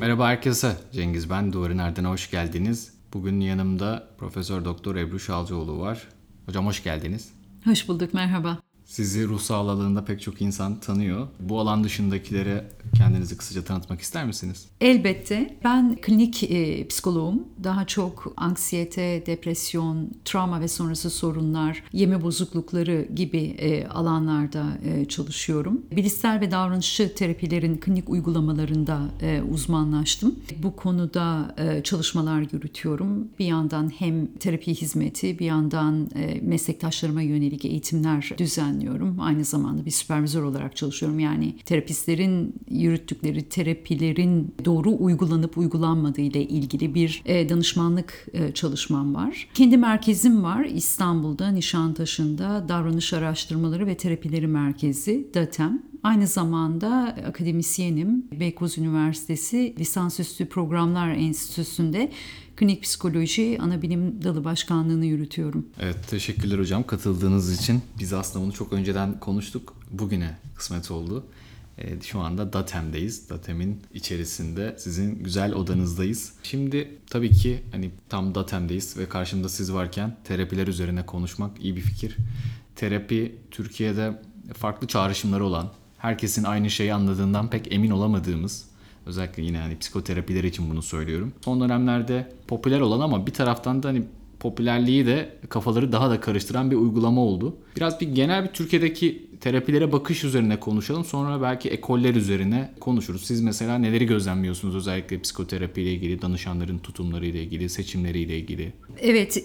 Merhaba herkese. Cengiz ben. Duvarın Erdin'e hoş geldiniz. Bugün yanımda Profesör Doktor Ebru Şalcıoğlu var. Hocam hoş geldiniz. Hoş bulduk, merhaba. Sizi ruh sağlığı alanında pek çok insan tanıyor. Bu alan dışındakilere kendinizi kısaca tanıtmak ister misiniz? Elbette. Ben klinik e, psikoloğum. Daha çok anksiyete, depresyon, travma ve sonrası sorunlar, yeme bozuklukları gibi e, alanlarda e, çalışıyorum. Bilişsel ve davranışçı terapilerin klinik uygulamalarında e, uzmanlaştım. Bu konuda e, çalışmalar yürütüyorum. Bir yandan hem terapi hizmeti, bir yandan e, meslektaşlarıma yönelik eğitimler düzenliyorum. Aynı zamanda bir süpervizör olarak çalışıyorum. Yani terapistlerin yürüttükleri terapilerin doğru uygulanıp uygulanmadığı ile ilgili bir e, danışmanlık e, çalışmam var. Kendi merkezim var İstanbul'da, Nişantaşı'nda Davranış Araştırmaları ve Terapileri Merkezi, DATEM. Aynı zamanda akademisyenim. Beykoz Üniversitesi Lisansüstü Programlar Enstitüsü'nde klinik psikoloji ana bilim dalı başkanlığını yürütüyorum. Evet teşekkürler hocam katıldığınız için. Biz aslında bunu çok önceden konuştuk. Bugüne kısmet oldu. Ee, şu anda Datem'deyiz. Datem'in içerisinde sizin güzel odanızdayız. Şimdi tabii ki hani tam Datem'deyiz ve karşımda siz varken terapiler üzerine konuşmak iyi bir fikir. Terapi Türkiye'de farklı çağrışımları olan, herkesin aynı şeyi anladığından pek emin olamadığımız özellikle yine hani psikoterapiler için bunu söylüyorum. Son dönemlerde popüler olan ama bir taraftan da hani popülerliği de kafaları daha da karıştıran bir uygulama oldu. Biraz bir genel bir Türkiye'deki terapilere bakış üzerine konuşalım. Sonra belki ekoller üzerine konuşuruz. Siz mesela neleri gözlemliyorsunuz özellikle psikoterapi ile ilgili, danışanların tutumları ile ilgili, seçimleri ile ilgili? Evet,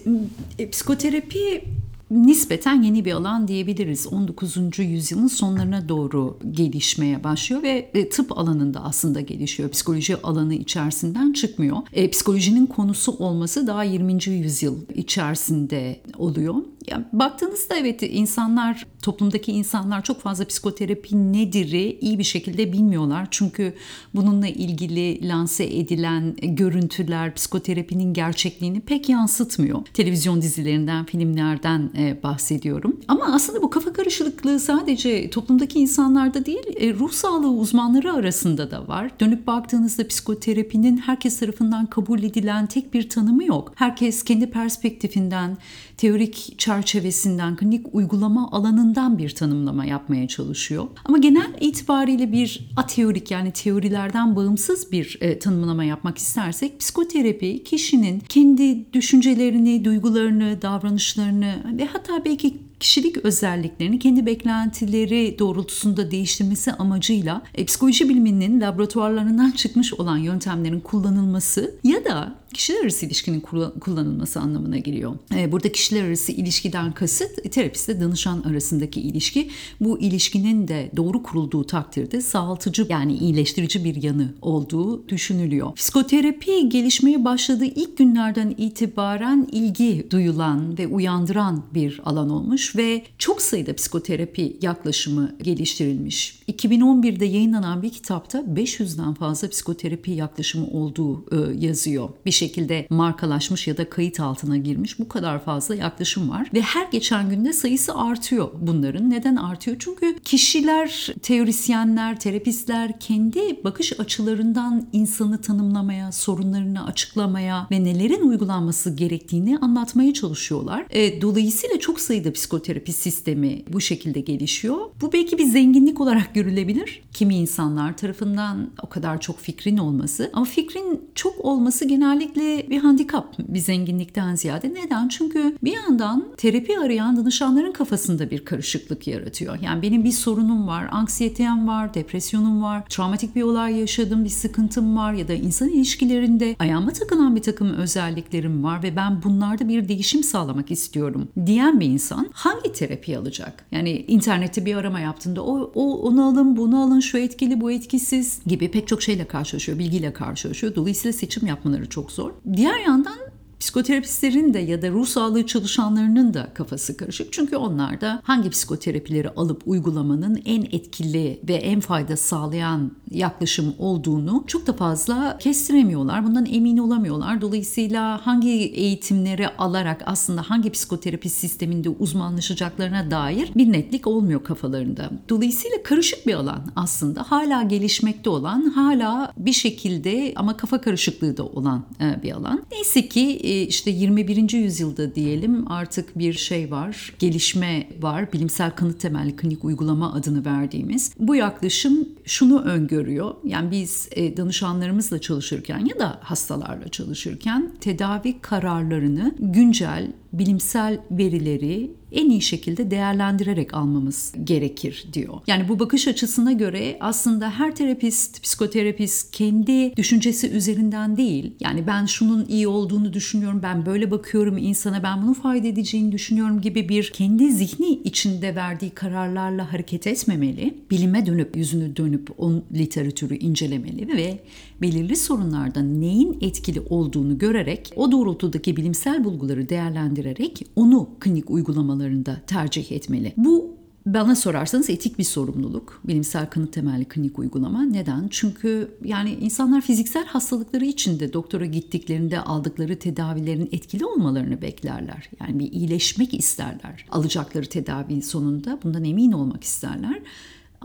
e, psikoterapi nispeten yeni bir alan diyebiliriz. 19. yüzyılın sonlarına doğru gelişmeye başlıyor ve e, tıp alanında aslında gelişiyor. Psikoloji alanı içerisinden çıkmıyor. E, psikolojinin konusu olması daha 20. yüzyıl içerisinde oluyor. Ya, baktığınızda evet insanlar, toplumdaki insanlar çok fazla psikoterapi nedir'i iyi bir şekilde bilmiyorlar. Çünkü bununla ilgili lanse edilen görüntüler psikoterapinin gerçekliğini pek yansıtmıyor. Televizyon dizilerinden, filmlerden e, bahsediyorum. Ama aslında bu kafa karışıklığı sadece toplumdaki insanlarda değil, e, ruh sağlığı uzmanları arasında da var. Dönüp baktığınızda psikoterapinin herkes tarafından kabul edilen tek bir tanımı yok. Herkes kendi perspektifinden, teorik çerçevesinden, klinik uygulama alanından bir tanımlama yapmaya çalışıyor. Ama genel itibariyle bir ateorik yani teorilerden bağımsız bir e, tanımlama yapmak istersek psikoterapi kişinin kendi düşüncelerini, duygularını, davranışlarını ve hatta belki kişilik özelliklerini kendi beklentileri doğrultusunda değiştirmesi amacıyla e, psikoloji biliminin laboratuvarlarından çıkmış olan yöntemlerin kullanılması ya da kişiler arası ilişkinin kullanılması anlamına geliyor. E, burada kişiler arası ilişkiden kasıt terapistle danışan arasındaki ilişki. Bu ilişkinin de doğru kurulduğu takdirde sağaltıcı yani iyileştirici bir yanı olduğu düşünülüyor. Psikoterapi gelişmeye başladığı ilk günlerden itibaren ilgi duyulan ve uyandıran bir alan olmuş ve çok sayıda psikoterapi yaklaşımı geliştirilmiş. 2011'de yayınlanan bir kitapta 500'den fazla psikoterapi yaklaşımı olduğu e, yazıyor. Bir şekilde markalaşmış ya da kayıt altına girmiş bu kadar fazla yaklaşım var ve her geçen günde sayısı artıyor bunların. Neden artıyor? Çünkü kişiler, teorisyenler, terapistler kendi bakış açılarından insanı tanımlamaya, sorunlarını açıklamaya ve nelerin uygulanması gerektiğini anlatmaya çalışıyorlar. E, dolayısıyla çok sayıda psikoterapi sistemi bu şekilde gelişiyor. Bu belki bir zenginlik olarak görülebilir. Kimi insanlar tarafından o kadar çok fikrin olması ama fikrin çok olması genellikle bir handikap bir zenginlikten ziyade. Neden? Çünkü bir yandan terapi arayan danışanların kafasında bir karışıklık yaratıyor. Yani benim bir sorunum var, anksiyeteyem var, depresyonum var, travmatik bir olay yaşadım, bir sıkıntım var ya da insan ilişkilerinde ayağıma takılan bir takım özelliklerim var ve ben bunlarda bir değişim sağlamak istiyorum diyen bir insan hangi terapi alacak? Yani internette bir arama yaptığında o, o onu alın, bunu alın, şu etkili, bu etkisiz gibi pek çok şeyle karşılaşıyor, bilgiyle karşılaşıyor. Dolayısıyla seçim yapmaları çok zor. Diğer yandan Psikoterapistlerin de ya da ruh sağlığı çalışanlarının da kafası karışık. Çünkü onlar da hangi psikoterapileri alıp uygulamanın en etkili ve en fayda sağlayan yaklaşım olduğunu çok da fazla kestiremiyorlar. Bundan emin olamıyorlar. Dolayısıyla hangi eğitimleri alarak aslında hangi psikoterapi sisteminde uzmanlaşacaklarına dair bir netlik olmuyor kafalarında. Dolayısıyla karışık bir alan aslında. Hala gelişmekte olan, hala bir şekilde ama kafa karışıklığı da olan e, bir alan. Neyse ki işte 21. yüzyılda diyelim artık bir şey var, gelişme var. Bilimsel kanıt temelli klinik uygulama adını verdiğimiz. Bu yaklaşım şunu öngörüyor. Yani biz e, danışanlarımızla çalışırken ya da hastalarla çalışırken tedavi kararlarını güncel bilimsel verileri en iyi şekilde değerlendirerek almamız gerekir diyor. Yani bu bakış açısına göre aslında her terapist, psikoterapist kendi düşüncesi üzerinden değil. Yani ben şunun iyi olduğunu düşünüyorum, ben böyle bakıyorum insana, ben bunun fayda edeceğini düşünüyorum gibi bir kendi zihni içinde verdiği kararlarla hareket etmemeli. Bilime dönüp, yüzünü dönüp o literatürü incelemeli ve belirli sorunlarda neyin etkili olduğunu görerek o doğrultudaki bilimsel bulguları değerlendirerek onu klinik uygulamalarında tercih etmeli. Bu bana sorarsanız etik bir sorumluluk. Bilimsel kanıt temelli klinik uygulama. Neden? Çünkü yani insanlar fiziksel hastalıkları için de doktora gittiklerinde aldıkları tedavilerin etkili olmalarını beklerler. Yani bir iyileşmek isterler. Alacakları tedavi sonunda bundan emin olmak isterler.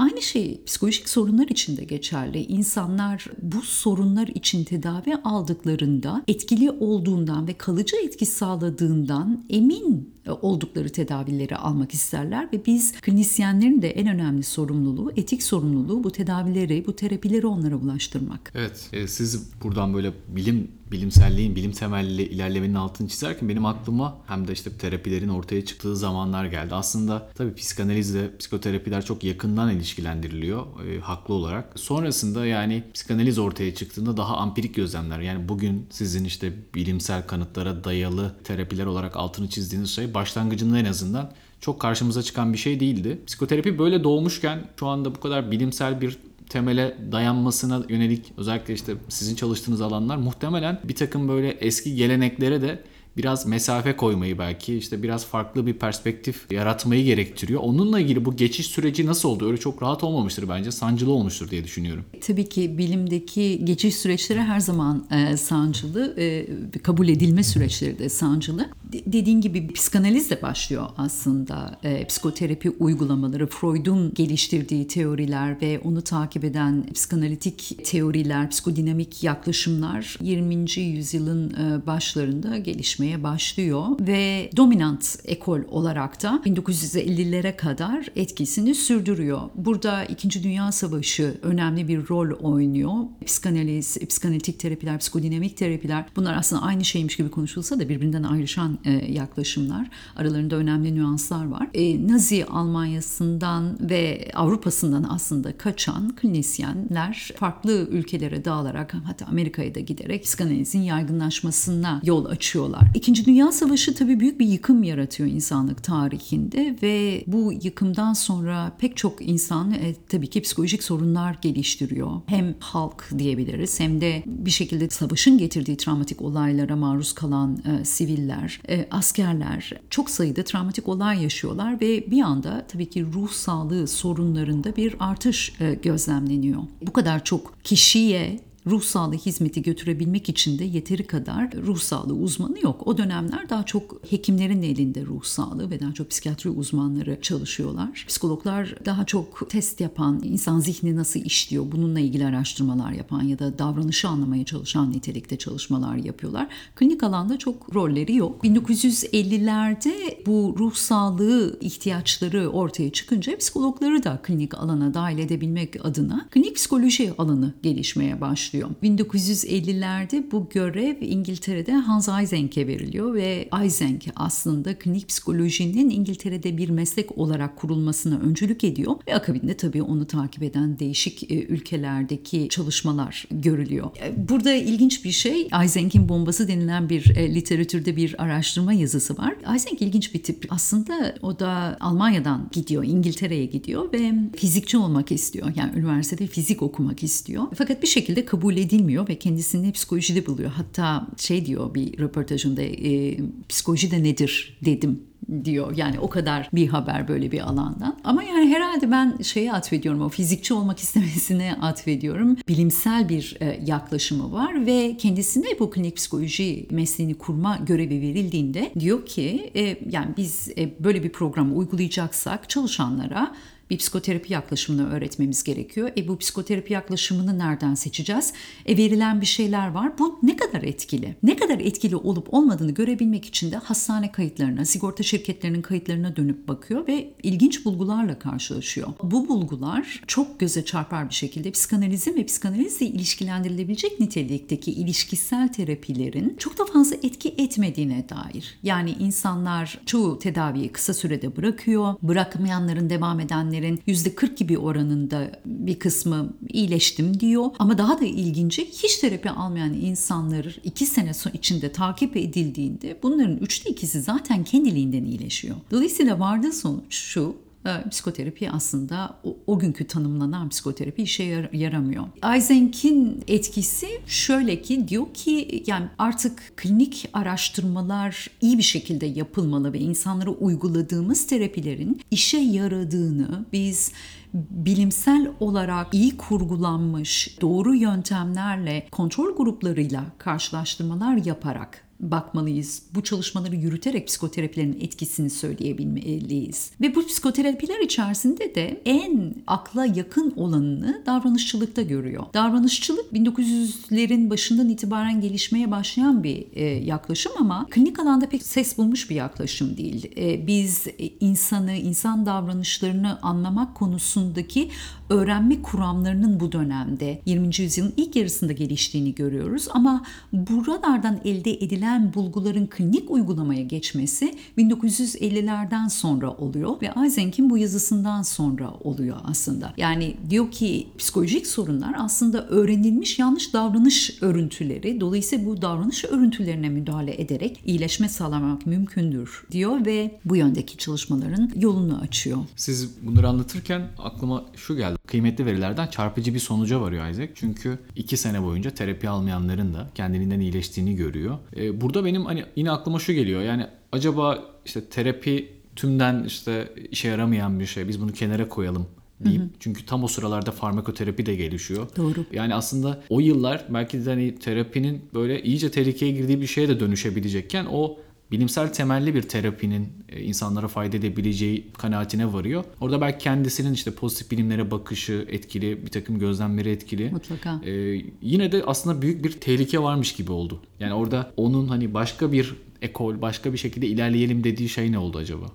Aynı şey psikolojik sorunlar için de geçerli. İnsanlar bu sorunlar için tedavi aldıklarında etkili olduğundan ve kalıcı etki sağladığından emin oldukları tedavileri almak isterler ve biz klinisyenlerin de en önemli sorumluluğu, etik sorumluluğu bu tedavileri, bu terapileri onlara ulaştırmak. Evet, e, siz buradan böyle bilim bilimselliğin, bilim temelli ilerlemenin altını çizerken benim aklıma hem de işte terapilerin ortaya çıktığı zamanlar geldi. Aslında tabii psikanalizle psikoterapiler çok yakından ilişkilendiriliyor e, haklı olarak. Sonrasında yani psikanaliz ortaya çıktığında daha ampirik gözlemler yani bugün sizin işte bilimsel kanıtlara dayalı terapiler olarak altını çizdiğiniz şey başlangıcında en azından çok karşımıza çıkan bir şey değildi. Psikoterapi böyle doğmuşken şu anda bu kadar bilimsel bir temele dayanmasına yönelik özellikle işte sizin çalıştığınız alanlar muhtemelen bir takım böyle eski geleneklere de biraz mesafe koymayı belki işte biraz farklı bir perspektif yaratmayı gerektiriyor. Onunla ilgili bu geçiş süreci nasıl oldu? Öyle çok rahat olmamıştır bence. Sancılı olmuştur diye düşünüyorum. Tabii ki bilimdeki geçiş süreçleri her zaman e, sancılı. E, kabul edilme süreçleri de sancılı. De, dediğin gibi psikanalizle başlıyor aslında. E, psikoterapi uygulamaları, Freud'un geliştirdiği teoriler ve onu takip eden psikanalitik teoriler, psikodinamik yaklaşımlar 20. yüzyılın e, başlarında gelişmeye başlıyor ve dominant ekol olarak da 1950'lere kadar etkisini sürdürüyor. Burada 2. Dünya Savaşı önemli bir rol oynuyor. Psikanaliz, psikanalitik terapiler, psikodinamik terapiler bunlar aslında aynı şeymiş gibi konuşulsa da birbirinden ayrışan e, yaklaşımlar. Aralarında önemli nüanslar var. E, Nazi Almanya'sından ve Avrupa'sından aslında kaçan klinisyenler farklı ülkelere dağılarak hatta Amerika'ya da giderek psikanalizin yaygınlaşmasına yol açıyorlar. İkinci Dünya Savaşı tabii büyük bir yıkım yaratıyor insanlık tarihinde ve bu yıkımdan sonra pek çok insan e, tabii ki psikolojik sorunlar geliştiriyor. Hem halk diyebiliriz hem de bir şekilde savaşın getirdiği travmatik olaylara maruz kalan e, siviller, e, askerler çok sayıda travmatik olay yaşıyorlar ve bir anda tabii ki ruh sağlığı sorunlarında bir artış e, gözlemleniyor. Bu kadar çok kişiye ruh sağlığı hizmeti götürebilmek için de yeteri kadar ruh sağlığı uzmanı yok. O dönemler daha çok hekimlerin elinde ruh sağlığı ve daha çok psikiyatri uzmanları çalışıyorlar. Psikologlar daha çok test yapan, insan zihni nasıl işliyor bununla ilgili araştırmalar yapan ya da davranışı anlamaya çalışan nitelikte çalışmalar yapıyorlar. Klinik alanda çok rolleri yok. 1950'lerde bu ruh sağlığı ihtiyaçları ortaya çıkınca psikologları da klinik alana dahil edebilmek adına klinik psikoloji alanı gelişmeye başlıyor başlıyor. 1950'lerde bu görev İngiltere'de Hans Eysenk'e veriliyor ve Eysenk aslında klinik psikolojinin İngiltere'de bir meslek olarak kurulmasına öncülük ediyor ve akabinde tabii onu takip eden değişik e, ülkelerdeki çalışmalar görülüyor. E, burada ilginç bir şey Eysenk'in bombası denilen bir e, literatürde bir araştırma yazısı var. Eysenk ilginç bir tip. Aslında o da Almanya'dan gidiyor, İngiltere'ye gidiyor ve fizikçi olmak istiyor. Yani üniversitede fizik okumak istiyor. Fakat bir şekilde kabul kabul edilmiyor ve kendisini psikolojide buluyor. Hatta şey diyor bir röportajında e, psikoloji de nedir dedim diyor. Yani o kadar bir haber böyle bir alandan. Ama yani herhalde ben şeye atfediyorum o fizikçi olmak istemesine atfediyorum. Bilimsel bir e, yaklaşımı var ve kendisine bu klinik psikoloji mesleğini kurma görevi verildiğinde diyor ki e, yani biz e, böyle bir programı uygulayacaksak çalışanlara bir psikoterapi yaklaşımını öğretmemiz gerekiyor. E bu psikoterapi yaklaşımını nereden seçeceğiz? E verilen bir şeyler var. Bu ne kadar etkili? Ne kadar etkili olup olmadığını görebilmek için de hastane kayıtlarına, sigorta şirketlerinin kayıtlarına dönüp bakıyor ve ilginç bulgularla karşılaşıyor. Bu bulgular çok göze çarpar bir şekilde psikanalizm ve psikanalizle ilişkilendirilebilecek nitelikteki ilişkisel terapilerin çok da fazla etki etmediğine dair. Yani insanlar çoğu tedaviyi kısa sürede bırakıyor. Bırakmayanların devam edenlerin %40 gibi oranında bir kısmı iyileştim diyor. Ama daha da ilginci hiç terapi almayan insanlar iki sene içinde takip edildiğinde bunların üçte ikisi zaten kendiliğinden iyileşiyor. Dolayısıyla vardığı sonuç şu e, psikoterapi aslında o, o günkü tanımlanan psikoterapi işe yar- yaramıyor. Eisenk'in etkisi şöyle ki diyor ki yani artık klinik araştırmalar iyi bir şekilde yapılmalı ve insanlara uyguladığımız terapilerin işe yaradığını biz bilimsel olarak iyi kurgulanmış doğru yöntemlerle kontrol gruplarıyla karşılaştırmalar yaparak bakmalıyız. Bu çalışmaları yürüterek psikoterapilerin etkisini söyleyebilmeliyiz. Ve bu psikoterapiler içerisinde de en akla yakın olanını davranışçılıkta görüyor. Davranışçılık 1900'lerin başından itibaren gelişmeye başlayan bir e, yaklaşım ama klinik alanda pek ses bulmuş bir yaklaşım değil. E, biz insanı, insan davranışlarını anlamak konusundaki öğrenme kuramlarının bu dönemde 20. yüzyılın ilk yarısında geliştiğini görüyoruz ama buralardan elde edilen bulguların klinik uygulamaya geçmesi 1950'lerden sonra oluyor ve Eisenk'in bu yazısından sonra oluyor aslında. Yani diyor ki psikolojik sorunlar aslında öğrenilmiş yanlış davranış örüntüleri. Dolayısıyla bu davranış örüntülerine müdahale ederek iyileşme sağlamak mümkündür diyor ve bu yöndeki çalışmaların yolunu açıyor. Siz bunları anlatırken aklıma şu geldi. Kıymetli verilerden çarpıcı bir sonuca varıyor Isaac. Çünkü iki sene boyunca terapi almayanların da kendiliğinden iyileştiğini görüyor. Ee, burada benim hani yine aklıma şu geliyor. Yani acaba işte terapi tümden işte işe yaramayan bir şey. Biz bunu kenara koyalım diyeyim. Hı hı. Çünkü tam o sıralarda farmakoterapi de gelişiyor. Doğru. Yani aslında o yıllar belki de hani terapinin böyle iyice tehlikeye girdiği bir şeye de dönüşebilecekken o bilimsel temelli bir terapinin e, insanlara fayda edebileceği kanaatine varıyor. Orada belki kendisinin işte pozitif bilimlere bakışı etkili, bir takım gözlemleri etkili. Mutlaka. Ee, yine de aslında büyük bir tehlike varmış gibi oldu. Yani orada onun hani başka bir ekol, başka bir şekilde ilerleyelim dediği şey ne oldu acaba?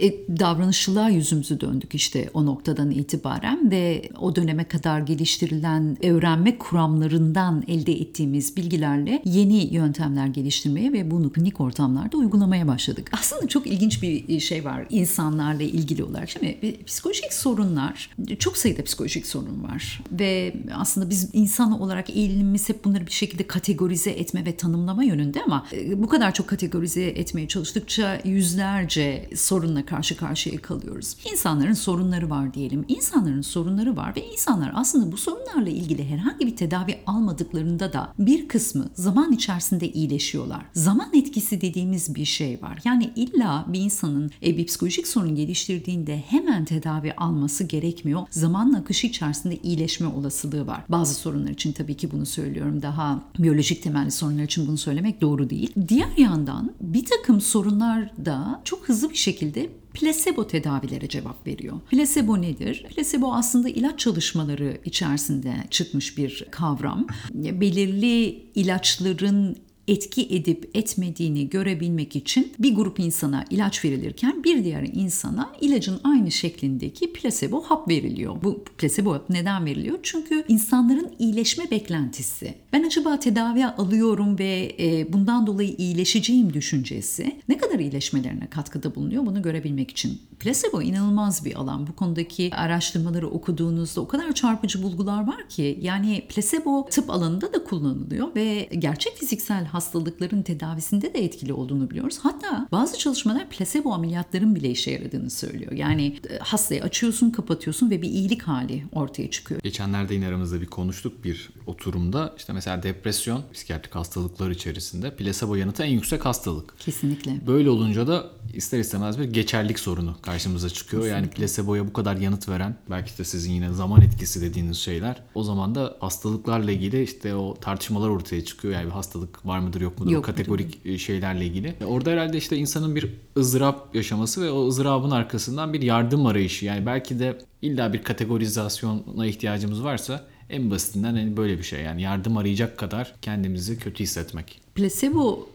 E, davranışçılığa yüzümüzü döndük işte o noktadan itibaren ve o döneme kadar geliştirilen öğrenme kuramlarından elde ettiğimiz bilgilerle yeni yöntemler geliştirmeye ve bunu klinik ortamlarda uygulamaya başladık. Aslında çok ilginç bir şey var insanlarla ilgili olarak. Şimdi psikolojik sorunlar, çok sayıda psikolojik sorun var ve aslında biz insan olarak eğilimimiz hep bunları bir şekilde kategorize etme ve tanımlama yönünde ama bu kadar çok kategorize etmeye çalıştıkça yüzlerce sorunla karşı karşıya kalıyoruz. İnsanların sorunları var diyelim. İnsanların sorunları var ve insanlar aslında bu sorunlarla ilgili herhangi bir tedavi almadıklarında da bir kısmı zaman içerisinde iyileşiyorlar. Zaman etkisi dediğimiz bir şey var. Yani illa bir insanın e, bir psikolojik sorun geliştirdiğinde hemen tedavi alması gerekmiyor. Zamanın akışı içerisinde iyileşme olasılığı var. Bazı sorunlar için tabii ki bunu söylüyorum. Daha biyolojik temelli sorunlar için bunu söylemek doğru değil. Diğer yandan bir takım sorunlar da çok hızlı bir şekilde plasebo tedavilere cevap veriyor. Plasebo nedir? Plasebo aslında ilaç çalışmaları içerisinde çıkmış bir kavram. Belirli ilaçların etki edip etmediğini görebilmek için bir grup insana ilaç verilirken bir diğer insana ilacın aynı şeklindeki plasebo hap veriliyor. Bu plasebo hap neden veriliyor? Çünkü insanların iyileşme beklentisi. Ben acaba tedavi alıyorum ve bundan dolayı iyileşeceğim düşüncesi ne kadar iyileşmelerine katkıda bulunuyor bunu görebilmek için. Plasebo inanılmaz bir alan. Bu konudaki araştırmaları okuduğunuzda o kadar çarpıcı bulgular var ki yani plasebo tıp alanında da kullanılıyor ve gerçek fiziksel hastalıkların tedavisinde de etkili olduğunu biliyoruz. Hatta bazı çalışmalar plasebo ameliyatların bile işe yaradığını söylüyor. Yani e, hastayı açıyorsun, kapatıyorsun ve bir iyilik hali ortaya çıkıyor. Geçenlerde yine aramızda bir konuştuk bir oturumda. İşte mesela depresyon, psikiyatrik hastalıklar içerisinde plasebo yanıtı en yüksek hastalık. Kesinlikle. Böyle olunca da ister istemez bir geçerlik sorunu karşımıza çıkıyor. Yani plaseboya bu kadar yanıt veren, belki de sizin yine zaman etkisi dediğiniz şeyler. O zaman da hastalıklarla ilgili işte o tartışmalar ortaya çıkıyor. Yani bir hastalık var mıdır yok mudur Yok o kategorik e, şeylerle ilgili. Orada herhalde işte insanın bir ızdırap yaşaması ve o ızdırabın arkasından bir yardım arayışı. Yani belki de illa bir kategorizasyona ihtiyacımız varsa en basitinden hani böyle bir şey. Yani yardım arayacak kadar kendimizi kötü hissetmek. Plasebo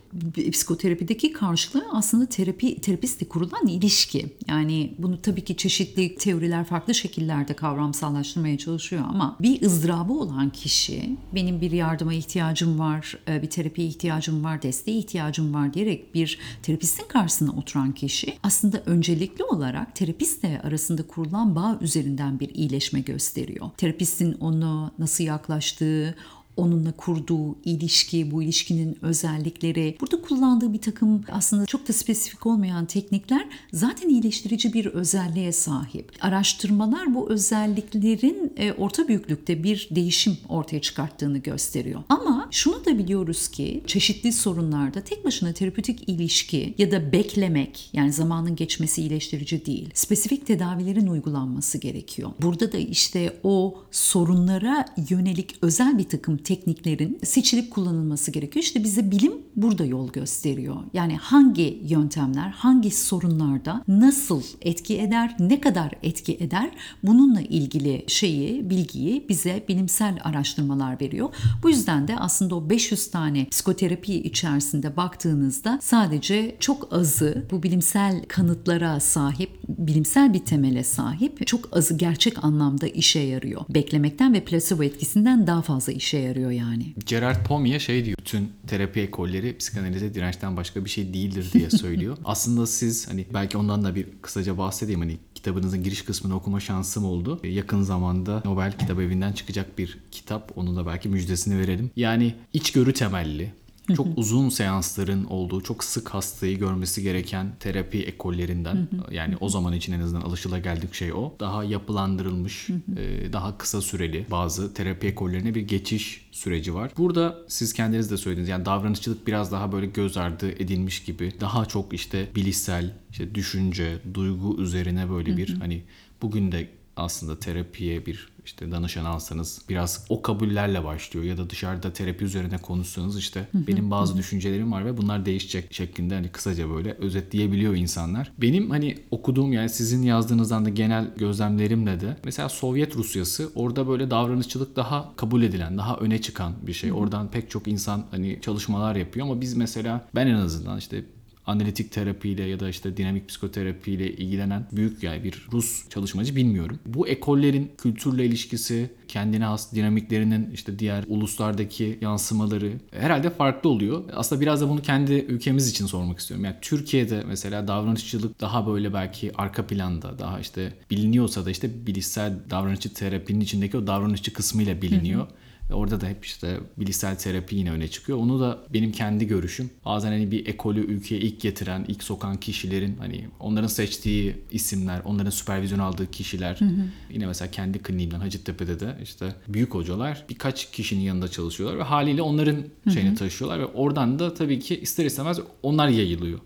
psikoterapideki karşılığı aslında terapi terapistle kurulan ilişki. Yani bunu tabii ki çeşitli teoriler farklı şekillerde kavramsallaştırmaya çalışıyor ama bir ızdırabı olan kişi benim bir yardıma ihtiyacım var, e, bir terapiye ihtiyacım var, desteğe ihtiyacım var diyerek bir terapistin karşısına oturan kişi aslında öncelikli olarak terapistle arasında kurulan bağ üzerinden bir iyileşme gösteriyor. Terapistin onu nasıl yaklaştığı, onunla kurduğu ilişki, bu ilişkinin özellikleri, burada kullandığı bir takım aslında çok da spesifik olmayan teknikler zaten iyileştirici bir özelliğe sahip. Araştırmalar bu özelliklerin e, orta büyüklükte bir değişim ortaya çıkarttığını gösteriyor. Ama şunu da biliyoruz ki çeşitli sorunlarda tek başına terapötik ilişki ya da beklemek yani zamanın geçmesi iyileştirici değil. Spesifik tedavilerin uygulanması gerekiyor. Burada da işte o sorunlara yönelik özel bir takım tekniklerin seçilip kullanılması gerekiyor. İşte bize bilim burada yol gösteriyor. Yani hangi yöntemler, hangi sorunlarda nasıl etki eder, ne kadar etki eder bununla ilgili şeyi, bilgiyi bize bilimsel araştırmalar veriyor. Bu yüzden de aslında o 500 tane psikoterapi içerisinde baktığınızda sadece çok azı bu bilimsel kanıtlara sahip, bilimsel bir temele sahip, çok azı gerçek anlamda işe yarıyor. Beklemekten ve plasebo etkisinden daha fazla işe yarıyor yani. Gerard Pommier şey diyor. Bütün terapi ekolleri psikanalize dirençten başka bir şey değildir diye söylüyor. Aslında siz hani belki ondan da bir kısaca bahsedeyim. Hani kitabınızın giriş kısmını okuma şansım oldu. Yakın zamanda Nobel Kitap Evi'nden çıkacak bir kitap. Onun da belki müjdesini verelim. Yani içgörü temelli, çok uzun seansların olduğu, çok sık hastayı görmesi gereken terapi ekollerinden yani o zaman için en azından alışılageldik şey o. Daha yapılandırılmış, e, daha kısa süreli bazı terapi ekollerine bir geçiş süreci var. Burada siz kendiniz de söylediniz yani davranışçılık biraz daha böyle göz ardı edilmiş gibi. Daha çok işte bilişsel, işte düşünce, duygu üzerine böyle bir hani bugün de aslında terapiye bir işte danışan alsanız biraz o kabullerle başlıyor ya da dışarıda terapi üzerine konuşsanız işte benim bazı düşüncelerim var ve bunlar değişecek şeklinde hani kısaca böyle özetleyebiliyor insanlar. Benim hani okuduğum yani sizin yazdığınızdan da genel gözlemlerimle de mesela Sovyet Rusyası orada böyle davranışçılık daha kabul edilen, daha öne çıkan bir şey. Oradan pek çok insan hani çalışmalar yapıyor ama biz mesela ben en azından işte analitik terapiyle ya da işte dinamik psikoterapiyle ilgilenen büyük yani bir Rus çalışmacı bilmiyorum. Bu ekollerin kültürle ilişkisi, kendine has dinamiklerinin işte diğer uluslardaki yansımaları herhalde farklı oluyor. Aslında biraz da bunu kendi ülkemiz için sormak istiyorum. Yani Türkiye'de mesela davranışçılık daha böyle belki arka planda daha işte biliniyorsa da işte bilişsel davranışçı terapinin içindeki o davranışçı kısmıyla biliniyor. Orada da hep işte bilişsel terapi yine öne çıkıyor. Onu da benim kendi görüşüm. Bazen hani bir ekolü ülkeye ilk getiren, ilk sokan kişilerin hani onların seçtiği isimler, onların süpervizyon aldığı kişiler. Hı hı. Yine mesela kendi kliniğimden Hacettepe'de de işte büyük hocalar birkaç kişinin yanında çalışıyorlar ve haliyle onların şeyini hı hı. taşıyorlar ve oradan da tabii ki ister istemez onlar yayılıyor.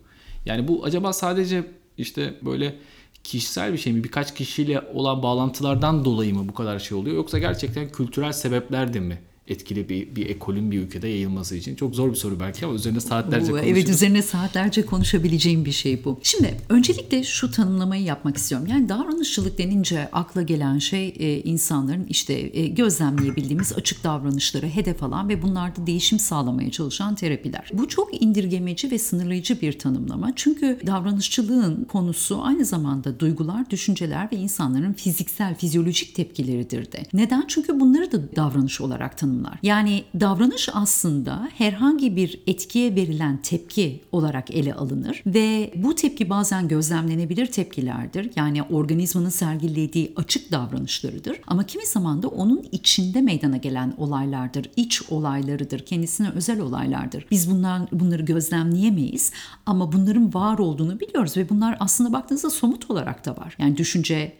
Yani bu acaba sadece işte böyle kişisel bir şey mi? Birkaç kişiyle olan bağlantılardan dolayı mı bu kadar şey oluyor? Yoksa gerçekten kültürel sebepler de mi etkili bir, bir ekolün bir ülkede yayılması için? Çok zor bir soru belki ama üzerine saatlerce konuşuruz. Evet üzerine saatlerce konuşabileceğim bir şey bu. Şimdi öncelikle şu tanımlamayı yapmak istiyorum. Yani davranışçılık denince akla gelen şey e, insanların işte e, gözlemleyebildiğimiz açık davranışları hedef alan ve bunlarda değişim sağlamaya çalışan terapiler. Bu çok indirgemeci ve sınırlayıcı bir tanımlama. Çünkü davranışçılığın konusu aynı zamanda duygular, düşünceler ve insanların fiziksel, fizyolojik tepkileridir de. Neden? Çünkü bunları da davranış olarak tanımlıyoruz tanımlar. Yani davranış aslında herhangi bir etkiye verilen tepki olarak ele alınır ve bu tepki bazen gözlemlenebilir tepkilerdir. Yani organizmanın sergilediği açık davranışlarıdır. Ama kimi zaman da onun içinde meydana gelen olaylardır, iç olaylarıdır, kendisine özel olaylardır. Biz bunlar bunları gözlemleyemeyiz ama bunların var olduğunu biliyoruz ve bunlar aslında baktığınızda somut olarak da var. Yani düşünce,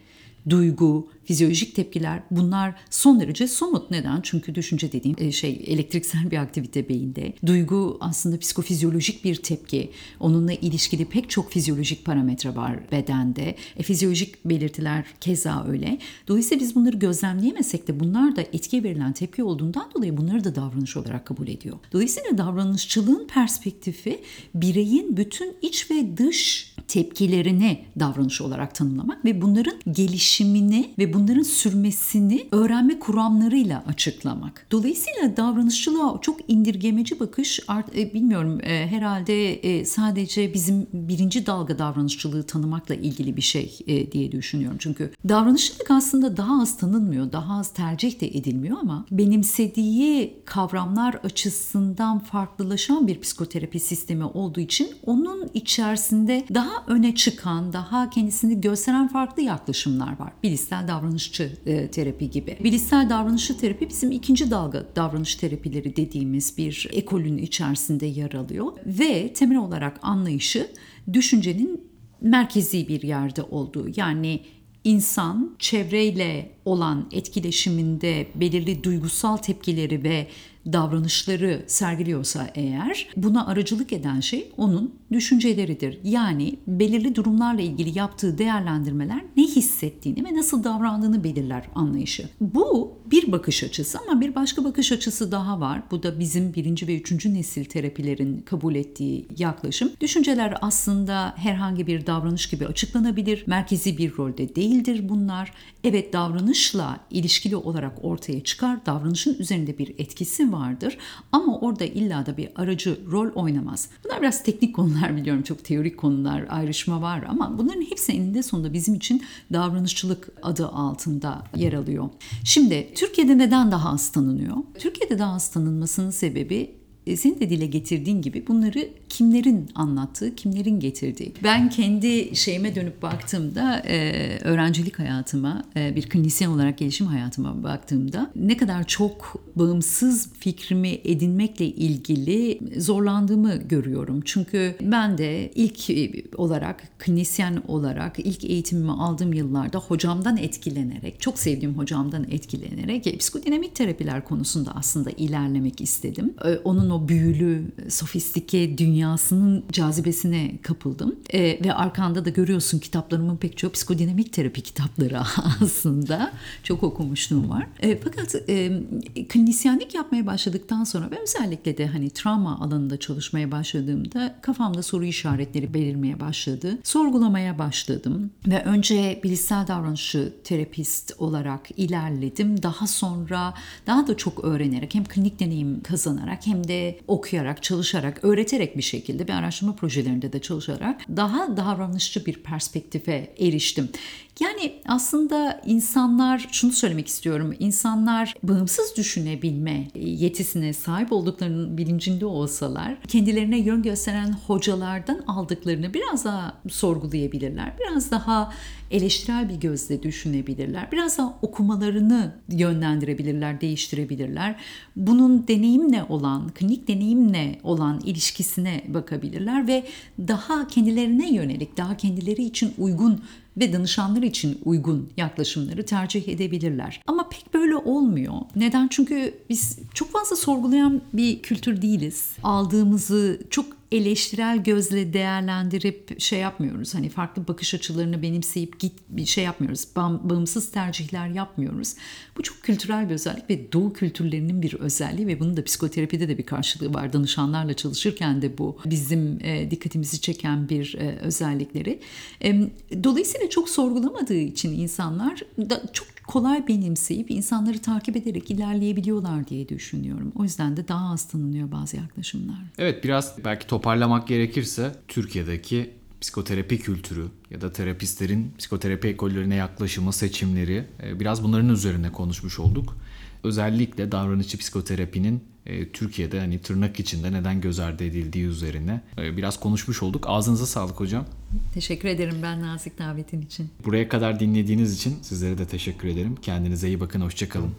duygu, fizyolojik tepkiler bunlar son derece somut. Neden? Çünkü düşünce dediğim e, şey elektriksel bir aktivite beyinde. Duygu aslında psikofizyolojik bir tepki. Onunla ilişkili pek çok fizyolojik parametre var bedende. E, fizyolojik belirtiler keza öyle. Dolayısıyla biz bunları gözlemleyemesek de bunlar da etkiye verilen tepki olduğundan dolayı bunları da davranış olarak kabul ediyor. Dolayısıyla davranışçılığın perspektifi bireyin bütün iç ve dış tepkilerini davranış olarak tanımlamak ve bunların gelişimini ve bunların sürmesini öğrenme kuramlarıyla açıklamak. Dolayısıyla davranışçılığa çok indirgemeci bakış e, bilmiyorum e, herhalde e, sadece bizim birinci dalga davranışçılığı tanımakla ilgili bir şey diye düşünüyorum. Çünkü davranışçılık aslında daha az tanınmıyor, daha az tercih de edilmiyor ama benimsediği kavramlar açısından farklılaşan bir psikoterapi sistemi olduğu için onun içerisinde daha öne çıkan, daha kendisini gösteren farklı yaklaşımlar var. Bilişsel davranışçı e, terapi gibi. Bilişsel davranışçı terapi bizim ikinci dalga davranış terapileri dediğimiz bir ekolün içerisinde yer alıyor ve temel olarak anlayışı düşüncenin merkezi bir yerde olduğu. Yani insan çevreyle olan etkileşiminde belirli duygusal tepkileri ve davranışları sergiliyorsa eğer buna aracılık eden şey onun düşünceleridir. Yani belirli durumlarla ilgili yaptığı değerlendirmeler ne hissettiğini ve nasıl davrandığını belirler anlayışı. Bu bir bakış açısı ama bir başka bakış açısı daha var. Bu da bizim birinci ve üçüncü nesil terapilerin kabul ettiği yaklaşım. Düşünceler aslında herhangi bir davranış gibi açıklanabilir. Merkezi bir rolde değildir bunlar. Evet davranışla ilişkili olarak ortaya çıkar. Davranışın üzerinde bir etkisi vardır. Ama orada illa da bir aracı rol oynamaz. Bunlar biraz teknik konular biliyorum. Çok teorik konular, ayrışma var ama bunların hepsi eninde sonunda bizim için davranışçılık adı altında yer alıyor. Şimdi Türkiye'de neden daha az tanınıyor? Türkiye'de daha az tanınmasının sebebi senin de dile getirdiğin gibi bunları kimlerin anlattığı, kimlerin getirdiği. Ben kendi şeyime dönüp baktığımda, e, öğrencilik hayatıma, e, bir klinisyen olarak gelişim hayatıma baktığımda ne kadar çok bağımsız fikrimi edinmekle ilgili zorlandığımı görüyorum. Çünkü ben de ilk olarak, klinisyen olarak ilk eğitimimi aldığım yıllarda hocamdan etkilenerek, çok sevdiğim hocamdan etkilenerek psikodinamik terapiler konusunda aslında ilerlemek istedim. Onun o büyülü, sofistike dünyasının cazibesine kapıldım. E, ve arkanda da görüyorsun kitaplarımın pek çok psikodinamik terapi kitapları aslında. Çok okumuşluğum var. E, fakat e, klinisyenlik yapmaya başladıktan sonra ve özellikle de hani travma alanında çalışmaya başladığımda kafamda soru işaretleri belirmeye başladı. Sorgulamaya başladım ve önce bilişsel davranışçı terapist olarak ilerledim. Daha sonra daha da çok öğrenerek hem klinik deneyim kazanarak hem de okuyarak, çalışarak, öğreterek bir şekilde bir araştırma projelerinde de çalışarak daha davranışçı bir perspektife eriştim. Yani aslında insanlar şunu söylemek istiyorum. İnsanlar bağımsız düşünebilme yetisine sahip olduklarının bilincinde olsalar kendilerine yön gösteren hocalardan aldıklarını biraz daha sorgulayabilirler. Biraz daha eleştirel bir gözle düşünebilirler. Biraz daha okumalarını yönlendirebilirler, değiştirebilirler. Bunun deneyimle olan, klinik deneyimle olan ilişkisine bakabilirler ve daha kendilerine yönelik, daha kendileri için uygun ve danışanlar için uygun yaklaşımları tercih edebilirler. Ama pek böyle olmuyor. Neden? Çünkü biz çok fazla sorgulayan bir kültür değiliz. Aldığımızı çok eleştirel gözle değerlendirip şey yapmıyoruz. Hani farklı bakış açılarını benimseyip git bir şey yapmıyoruz. Bağımsız tercihler yapmıyoruz. Bu çok kültürel bir özellik ve doğu kültürlerinin bir özelliği ve bunun da psikoterapide de bir karşılığı var. Danışanlarla çalışırken de bu bizim e, dikkatimizi çeken bir e, özellikleri. Dolayısıyla çok sorgulamadığı için insanlar da çok kolay benimseyip insanları takip ederek ilerleyebiliyorlar diye düşünüyorum. O yüzden de daha az tanınıyor bazı yaklaşımlar. Evet biraz belki toparlamak gerekirse Türkiye'deki psikoterapi kültürü ya da terapistlerin psikoterapi ekollerine yaklaşımı, seçimleri e, biraz bunların üzerine konuşmuş olduk. Özellikle davranışçı psikoterapinin e, Türkiye'de hani tırnak içinde neden göz ardı edildiği üzerine e, biraz konuşmuş olduk. Ağzınıza sağlık hocam. Teşekkür ederim ben nazik davetin için. Buraya kadar dinlediğiniz için sizlere de teşekkür ederim. Kendinize iyi bakın, hoşçakalın.